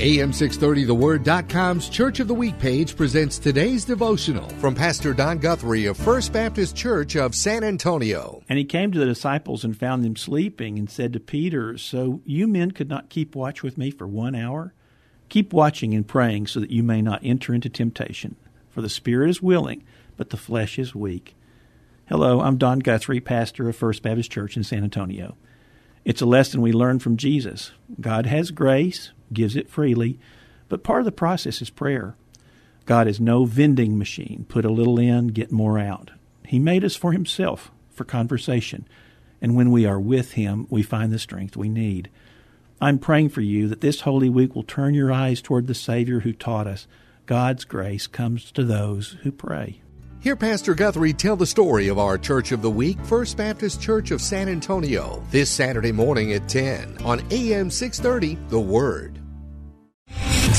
AM630TheWord.com's Church of the Week page presents today's devotional from Pastor Don Guthrie of First Baptist Church of San Antonio. And he came to the disciples and found them sleeping and said to Peter, So you men could not keep watch with me for one hour? Keep watching and praying so that you may not enter into temptation. For the spirit is willing, but the flesh is weak. Hello, I'm Don Guthrie, pastor of First Baptist Church in San Antonio. It's a lesson we learn from Jesus. God has grace, gives it freely, but part of the process is prayer. God is no vending machine. Put a little in, get more out. He made us for Himself, for conversation. And when we are with Him, we find the strength we need. I'm praying for you that this Holy Week will turn your eyes toward the Savior who taught us God's grace comes to those who pray. Hear Pastor Guthrie tell the story of our Church of the Week, First Baptist Church of San Antonio, this Saturday morning at 10 on AM 630 The Word.